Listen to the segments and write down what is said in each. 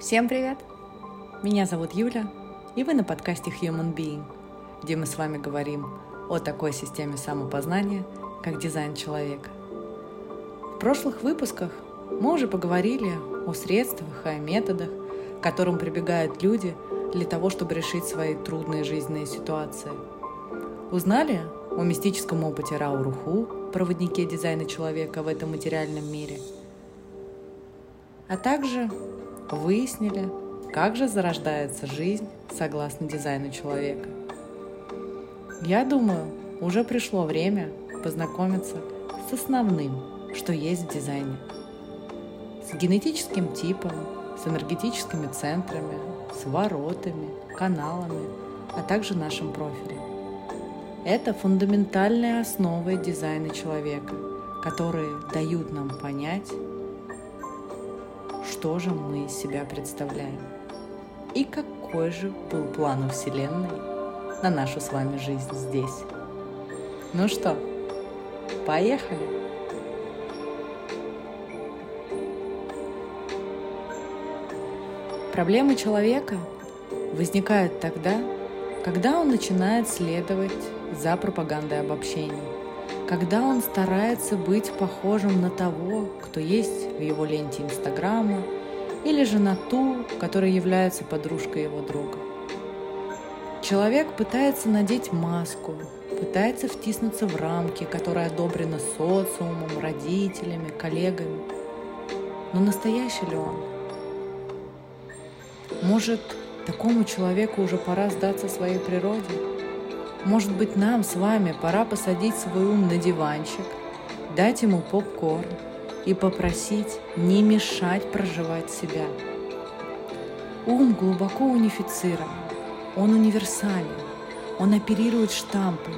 Всем привет! Меня зовут Юля, и вы на подкасте Human Being, где мы с вами говорим о такой системе самопознания, как дизайн человека. В прошлых выпусках мы уже поговорили о средствах и о методах, к которым прибегают люди для того, чтобы решить свои трудные жизненные ситуации. Узнали о мистическом опыте Рау Руху, проводнике дизайна человека в этом материальном мире, а также выяснили, как же зарождается жизнь согласно дизайну человека. Я думаю, уже пришло время познакомиться с основным, что есть в дизайне. С генетическим типом, с энергетическими центрами, с воротами, каналами, а также нашим профилем. Это фундаментальные основы дизайна человека, которые дают нам понять, что же мы из себя представляем и какой же был план у Вселенной на нашу с вами жизнь здесь. Ну что, поехали! Проблемы человека возникают тогда, когда он начинает следовать за пропагандой обобщений, когда он старается быть похожим на того, кто есть в его ленте Инстаграма, или же на ту, которая является подружкой его друга. Человек пытается надеть маску, пытается втиснуться в рамки, которые одобрены социумом, родителями, коллегами. Но настоящий ли он? Может, такому человеку уже пора сдаться своей природе? Может быть, нам с вами пора посадить свой ум на диванчик, дать ему попкорн и попросить не мешать проживать себя. Ум глубоко унифицирован, он универсален, он оперирует штампами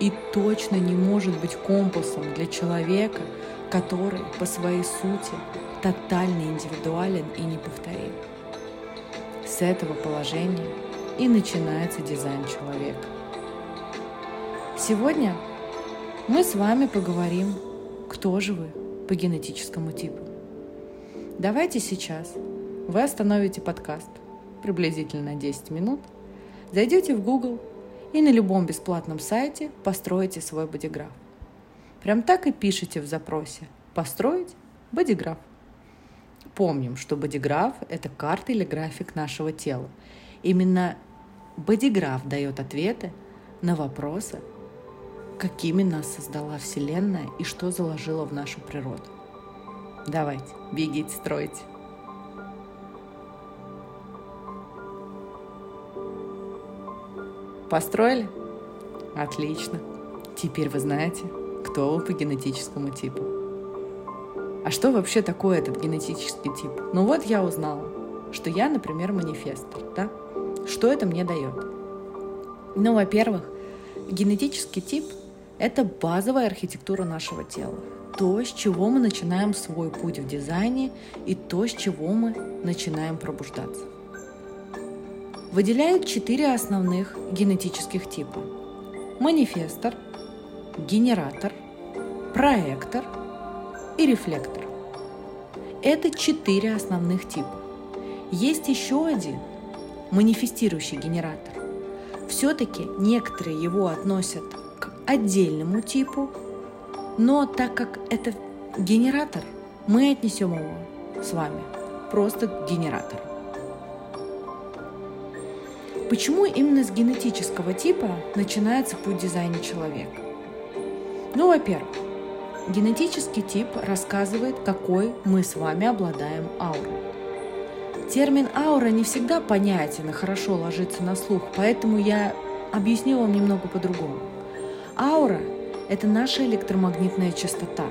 и точно не может быть компасом для человека, который по своей сути тотально индивидуален и неповторим. С этого положения и начинается дизайн человека. Сегодня мы с вами поговорим, кто же вы по генетическому типу. Давайте сейчас вы остановите подкаст приблизительно 10 минут, зайдете в Google и на любом бесплатном сайте построите свой бодиграф. Прям так и пишите в запросе «Построить бодиграф». Помним, что бодиграф – это карта или график нашего тела. Именно бодиграф дает ответы на вопросы, какими нас создала Вселенная и что заложила в нашу природу. Давайте, бегите, стройте. Построили? Отлично. Теперь вы знаете, кто вы по генетическому типу. А что вообще такое этот генетический тип? Ну вот я узнала, что я, например, манифестор, да? Что это мне дает? Ну, во-первых, генетический тип – это базовая архитектура нашего тела. То, с чего мы начинаем свой путь в дизайне и то, с чего мы начинаем пробуждаться. Выделяют четыре основных генетических типа. Манифестор, генератор, проектор и рефлектор. Это четыре основных типа. Есть еще один манифестирующий генератор. Все-таки некоторые его относят отдельному типу, но так как это генератор, мы отнесем его с вами просто к генератору. Почему именно с генетического типа начинается путь дизайна человека? Ну, во-первых, генетический тип рассказывает, какой мы с вами обладаем аурой. Термин аура не всегда понятен и хорошо ложится на слух, поэтому я объясню вам немного по-другому. Аура – это наша электромагнитная частота,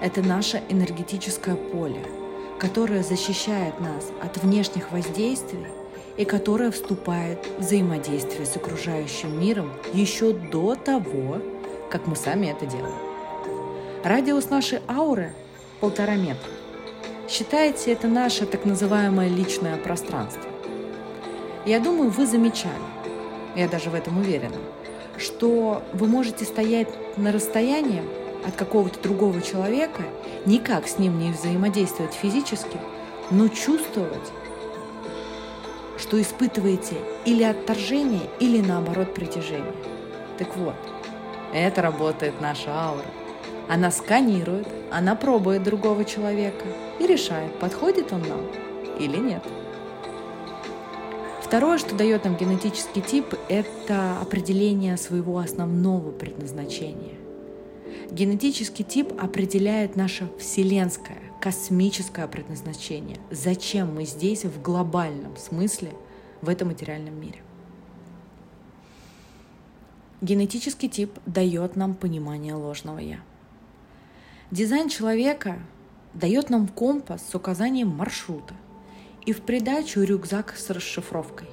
это наше энергетическое поле, которое защищает нас от внешних воздействий и которое вступает в взаимодействие с окружающим миром еще до того, как мы сами это делаем. Радиус нашей ауры – полтора метра. Считайте, это наше так называемое личное пространство. Я думаю, вы замечали, я даже в этом уверена – что вы можете стоять на расстоянии от какого-то другого человека, никак с ним не взаимодействовать физически, но чувствовать что испытываете или отторжение, или наоборот притяжение. Так вот, это работает наша аура. Она сканирует, она пробует другого человека и решает, подходит он нам или нет. Второе, что дает нам генетический тип, это определение своего основного предназначения. Генетический тип определяет наше вселенское, космическое предназначение. Зачем мы здесь в глобальном смысле в этом материальном мире. Генетический тип дает нам понимание ложного «я». Дизайн человека дает нам компас с указанием маршрута и в придачу рюкзак с расшифровкой,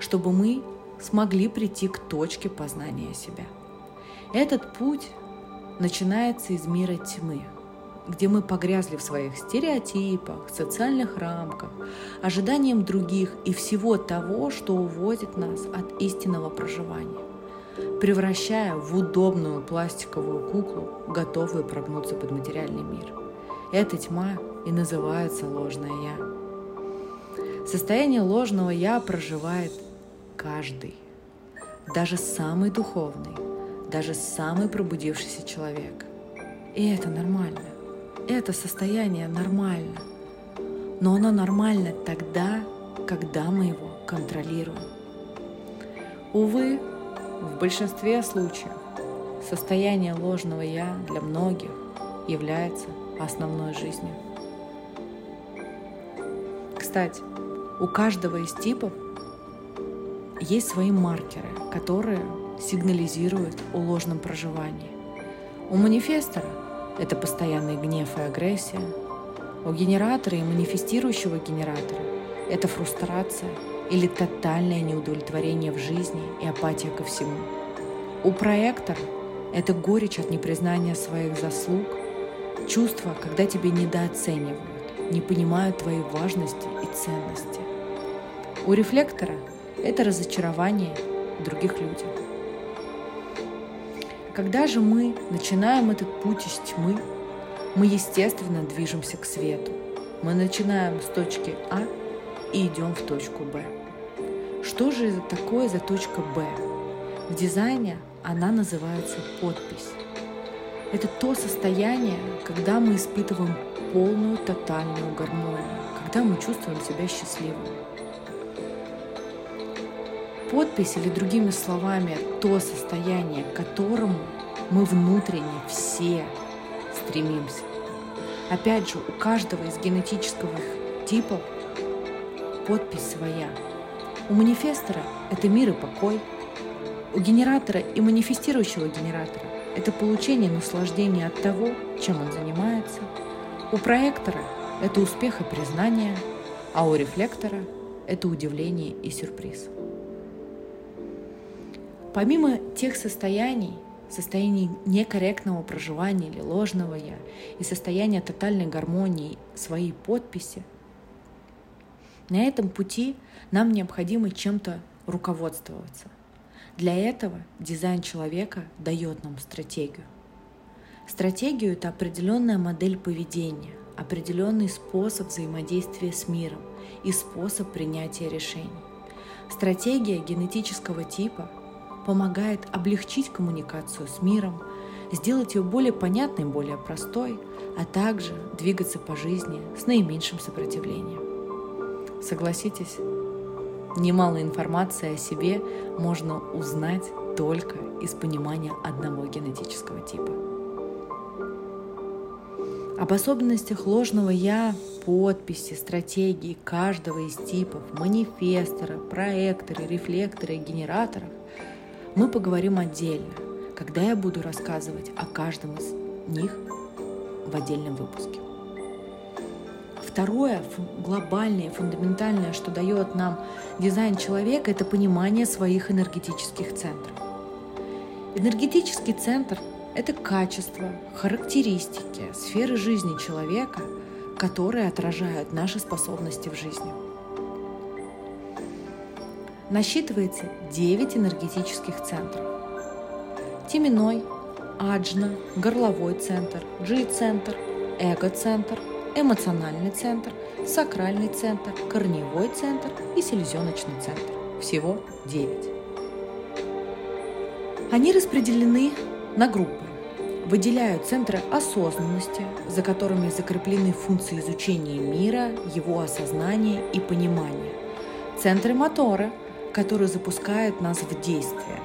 чтобы мы смогли прийти к точке познания себя. Этот путь начинается из мира тьмы, где мы погрязли в своих стереотипах, социальных рамках, ожиданиям других и всего того, что уводит нас от истинного проживания, превращая в удобную пластиковую куклу, готовую прогнуться под материальный мир. Эта тьма и называется ложное «я». Состояние ложного «я» проживает каждый, даже самый духовный, даже самый пробудившийся человек. И это нормально. Это состояние нормально. Но оно нормально тогда, когда мы его контролируем. Увы, в большинстве случаев состояние ложного «я» для многих является основной жизнью. Кстати, у каждого из типов есть свои маркеры, которые сигнализирует о ложном проживании. У манифестора это постоянный гнев и агрессия. У генератора и манифестирующего генератора это фрустрация или тотальное неудовлетворение в жизни и апатия ко всему. У проектора это горечь от непризнания своих заслуг, чувство, когда тебе недооценивают, не понимают твоей важности и ценности. У рефлектора это разочарование в других людях. Когда же мы начинаем этот путь из тьмы, мы, естественно, движемся к свету. Мы начинаем с точки А и идем в точку Б. Что же это такое за точка Б? В дизайне она называется подпись. Это то состояние, когда мы испытываем полную тотальную гармонию, когда мы чувствуем себя счастливыми. Подпись или другими словами то состояние, к которому мы внутренне все стремимся. Опять же, у каждого из генетического типов подпись своя. У манифестора это мир и покой. У генератора и манифестирующего генератора это получение наслаждения от того, чем он занимается. У проектора это успех и признание, а у рефлектора это удивление и сюрприз. Помимо тех состояний, состояний некорректного проживания или ложного «я» и состояния тотальной гармонии своей подписи, на этом пути нам необходимо чем-то руководствоваться. Для этого дизайн человека дает нам стратегию. Стратегию – это определенная модель поведения, определенный способ взаимодействия с миром и способ принятия решений. Стратегия генетического типа – помогает облегчить коммуникацию с миром, сделать ее более понятной, более простой, а также двигаться по жизни с наименьшим сопротивлением. Согласитесь, немало информации о себе можно узнать только из понимания одного генетического типа. Об особенностях ложного «я», подписи, стратегии каждого из типов манифестора, проектора, рефлектора и генераторов мы поговорим отдельно, когда я буду рассказывать о каждом из них в отдельном выпуске. Второе, глобальное, фундаментальное, что дает нам дизайн человека, это понимание своих энергетических центров. Энергетический центр – это качество, характеристики, сферы жизни человека, которые отражают наши способности в жизни – насчитывается 9 энергетических центров. Теменной, аджна, горловой центр, джи-центр, эго-центр, эмоциональный центр, сакральный центр, корневой центр и селезеночный центр. Всего 9. Они распределены на группы. Выделяют центры осознанности, за которыми закреплены функции изучения мира, его осознания и понимания. Центры мотора, которые запускают нас в действие.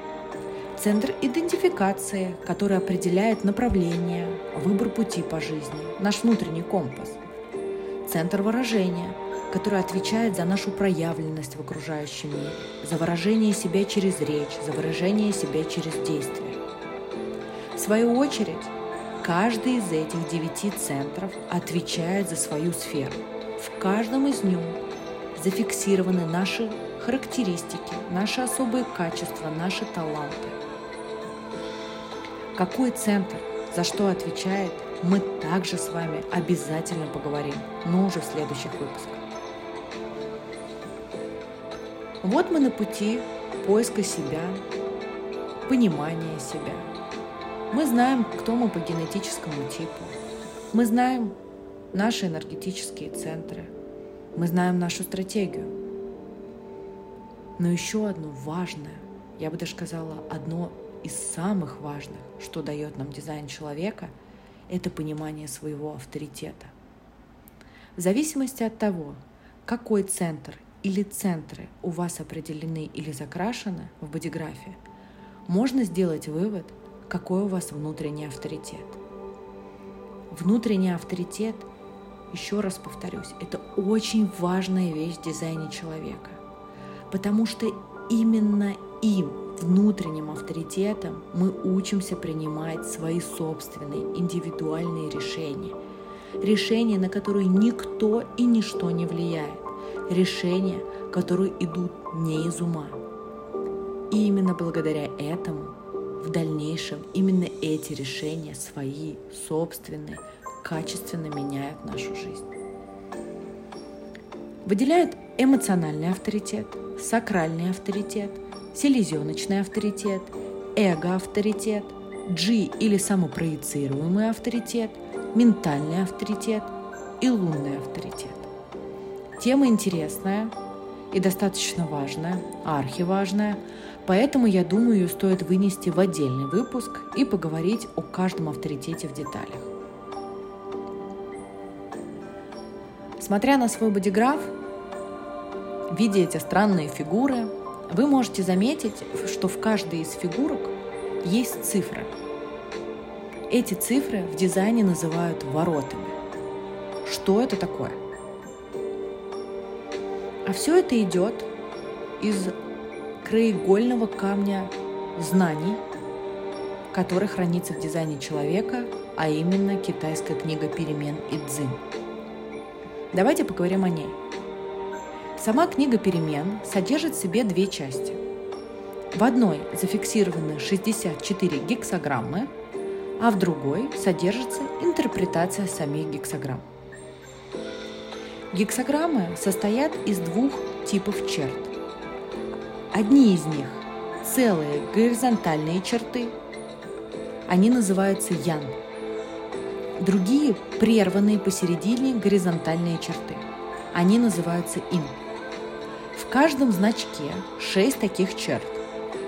Центр идентификации, который определяет направление, выбор пути по жизни, наш внутренний компас. Центр выражения, который отвечает за нашу проявленность в окружающем мире, за выражение себя через речь, за выражение себя через действие. В свою очередь, каждый из этих девяти центров отвечает за свою сферу. В каждом из них зафиксированы наши характеристики, наши особые качества, наши таланты. Какой центр за что отвечает, мы также с вами обязательно поговорим, но уже в следующих выпусках. Вот мы на пути поиска себя, понимания себя. Мы знаем, кто мы по генетическому типу. Мы знаем наши энергетические центры. Мы знаем нашу стратегию. Но еще одно важное, я бы даже сказала, одно из самых важных, что дает нам дизайн человека, это понимание своего авторитета. В зависимости от того, какой центр или центры у вас определены или закрашены в бодиграфе, можно сделать вывод, какой у вас внутренний авторитет. Внутренний авторитет, еще раз повторюсь, это очень важная вещь в дизайне человека, потому что именно им, внутренним авторитетом, мы учимся принимать свои собственные индивидуальные решения. Решения, на которые никто и ничто не влияет. Решения, которые идут не из ума. И именно благодаря этому в дальнейшем именно эти решения свои, собственные, качественно меняют нашу жизнь. Выделяют эмоциональный авторитет, сакральный авторитет – селезеночный авторитет, эго-авторитет, G или самопроецируемый авторитет, ментальный авторитет и лунный авторитет. Тема интересная и достаточно важная, архиважная, поэтому я думаю, ее стоит вынести в отдельный выпуск и поговорить о каждом авторитете в деталях. Смотря на свой бодиграф, видя эти странные фигуры – вы можете заметить, что в каждой из фигурок есть цифры. Эти цифры в дизайне называют воротами. Что это такое? А все это идет из краеугольного камня знаний, который хранится в дизайне человека, а именно китайская книга перемен и дзин. Давайте поговорим о ней – Сама книга перемен содержит в себе две части. В одной зафиксированы 64 гексограммы, а в другой содержится интерпретация самих гексограмм. Гексограммы состоят из двух типов черт. Одни из них – целые горизонтальные черты, они называются ян. Другие – прерванные посередине горизонтальные черты, они называются ин каждом значке 6 таких черт,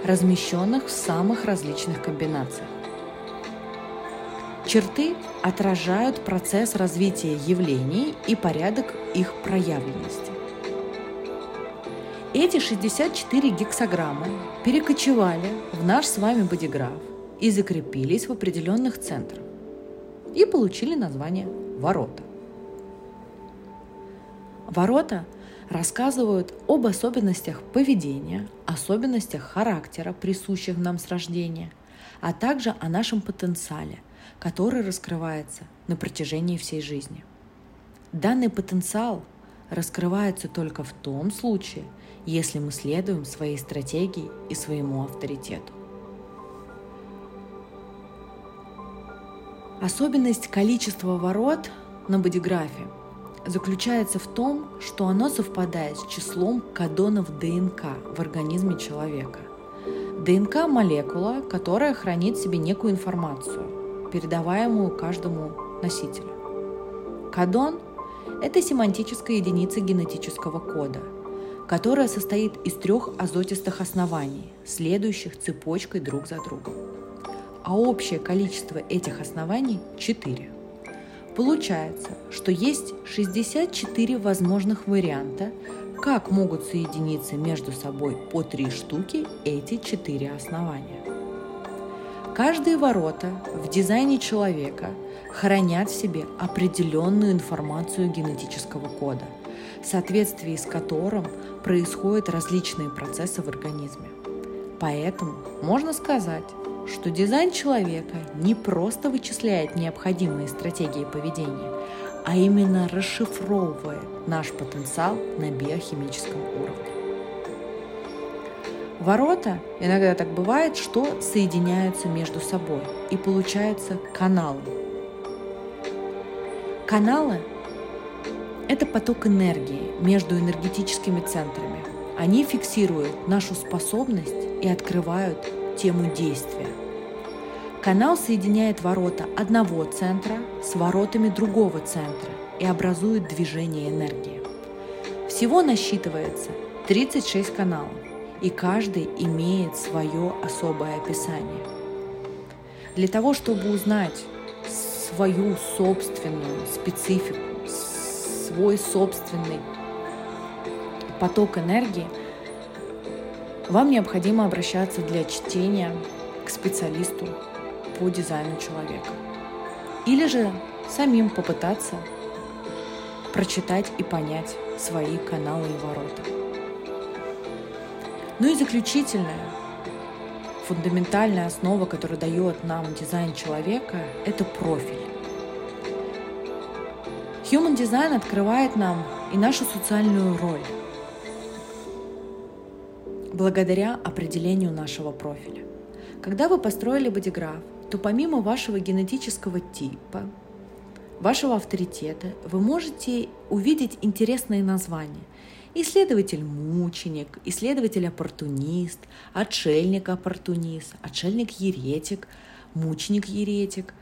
размещенных в самых различных комбинациях. Черты отражают процесс развития явлений и порядок их проявленности. Эти 64 гексограммы перекочевали в наш с вами бодиграф и закрепились в определенных центрах и получили название «ворота». Ворота – рассказывают об особенностях поведения, особенностях характера, присущих нам с рождения, а также о нашем потенциале, который раскрывается на протяжении всей жизни. Данный потенциал раскрывается только в том случае, если мы следуем своей стратегии и своему авторитету. Особенность количества ворот на бодиграфе – заключается в том, что оно совпадает с числом кадонов ДНК в организме человека. ДНК – молекула, которая хранит в себе некую информацию, передаваемую каждому носителю. Кадон – это семантическая единица генетического кода, которая состоит из трех азотистых оснований, следующих цепочкой друг за другом. А общее количество этих оснований – 4. Получается, что есть 64 возможных варианта, как могут соединиться между собой по три штуки эти четыре основания. Каждые ворота в дизайне человека хранят в себе определенную информацию генетического кода, в соответствии с которым происходят различные процессы в организме. Поэтому можно сказать, что дизайн человека не просто вычисляет необходимые стратегии поведения, а именно расшифровывает наш потенциал на биохимическом уровне. Ворота, иногда так бывает, что соединяются между собой и получаются каналы. Каналы – это поток энергии между энергетическими центрами. Они фиксируют нашу способность и открывают тему действия. Канал соединяет ворота одного центра с воротами другого центра и образует движение энергии. Всего насчитывается 36 каналов и каждый имеет свое особое описание. Для того, чтобы узнать свою собственную специфику, свой собственный поток энергии, вам необходимо обращаться для чтения к специалисту по дизайну человека. Или же самим попытаться прочитать и понять свои каналы и ворота. Ну и заключительная, фундаментальная основа, которая дает нам дизайн человека, это профиль. Human Design открывает нам и нашу социальную роль благодаря определению нашего профиля. Когда вы построили бодиграф, то помимо вашего генетического типа, вашего авторитета, вы можете увидеть интересные названия – Исследователь-мученик, исследователь-оппортунист, отшельник-оппортунист, отшельник-еретик, мученик-еретик,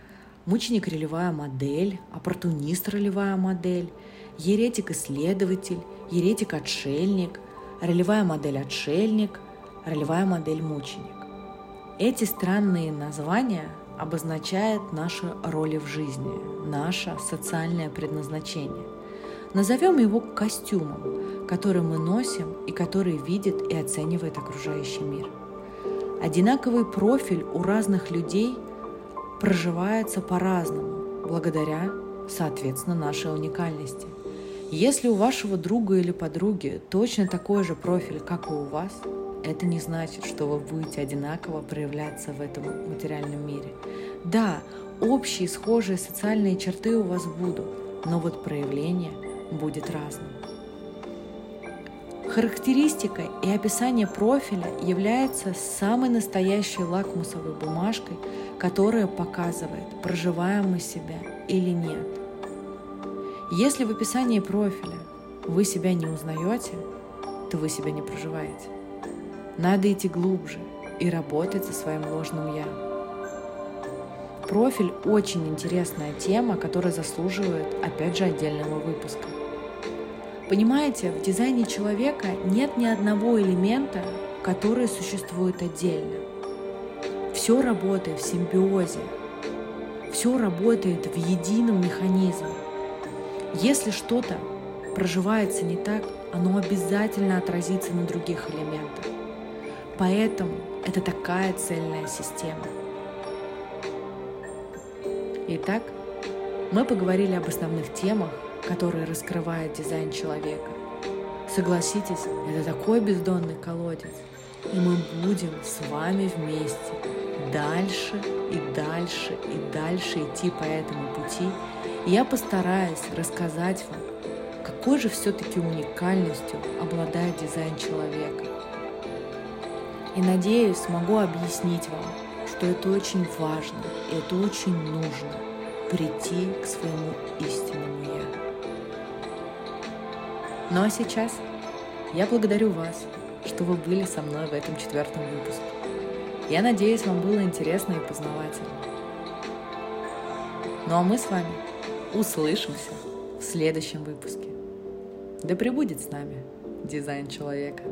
мученик-ролевая модель, оппортунист-ролевая модель, еретик-исследователь, еретик-отшельник, ролевая модель-отшельник, ролевая модель-мученик. Эти странные названия обозначают наши роли в жизни, наше социальное предназначение. Назовем его костюмом, который мы носим и который видит и оценивает окружающий мир. Одинаковый профиль у разных людей проживается по-разному, благодаря, соответственно, нашей уникальности. Если у вашего друга или подруги точно такой же профиль, как и у вас, это не значит, что вы будете одинаково проявляться в этом материальном мире. Да, общие схожие социальные черты у вас будут, но вот проявление будет разным. Характеристика и описание профиля является самой настоящей лакмусовой бумажкой, которая показывает, проживаем мы себя или нет. Если в описании профиля вы себя не узнаете, то вы себя не проживаете. Надо идти глубже и работать со своим ложным «я». Профиль – очень интересная тема, которая заслуживает, опять же, отдельного выпуска. Понимаете, в дизайне человека нет ни одного элемента, который существует отдельно. Все работает в симбиозе, все работает в едином механизме. Если что-то проживается не так, оно обязательно отразится на других элементах. Поэтому это такая цельная система. Итак, мы поговорили об основных темах, который раскрывает дизайн человека. Согласитесь, это такой бездонный колодец. И мы будем с вами вместе дальше и дальше и дальше идти по этому пути. И я постараюсь рассказать вам, какой же все-таки уникальностью обладает дизайн человека. И надеюсь, смогу объяснить вам, что это очень важно и это очень нужно прийти к своему истинному я. Ну а сейчас я благодарю вас, что вы были со мной в этом четвертом выпуске. Я надеюсь, вам было интересно и познавательно. Ну а мы с вами услышимся в следующем выпуске. Да пребудет с нами дизайн человека.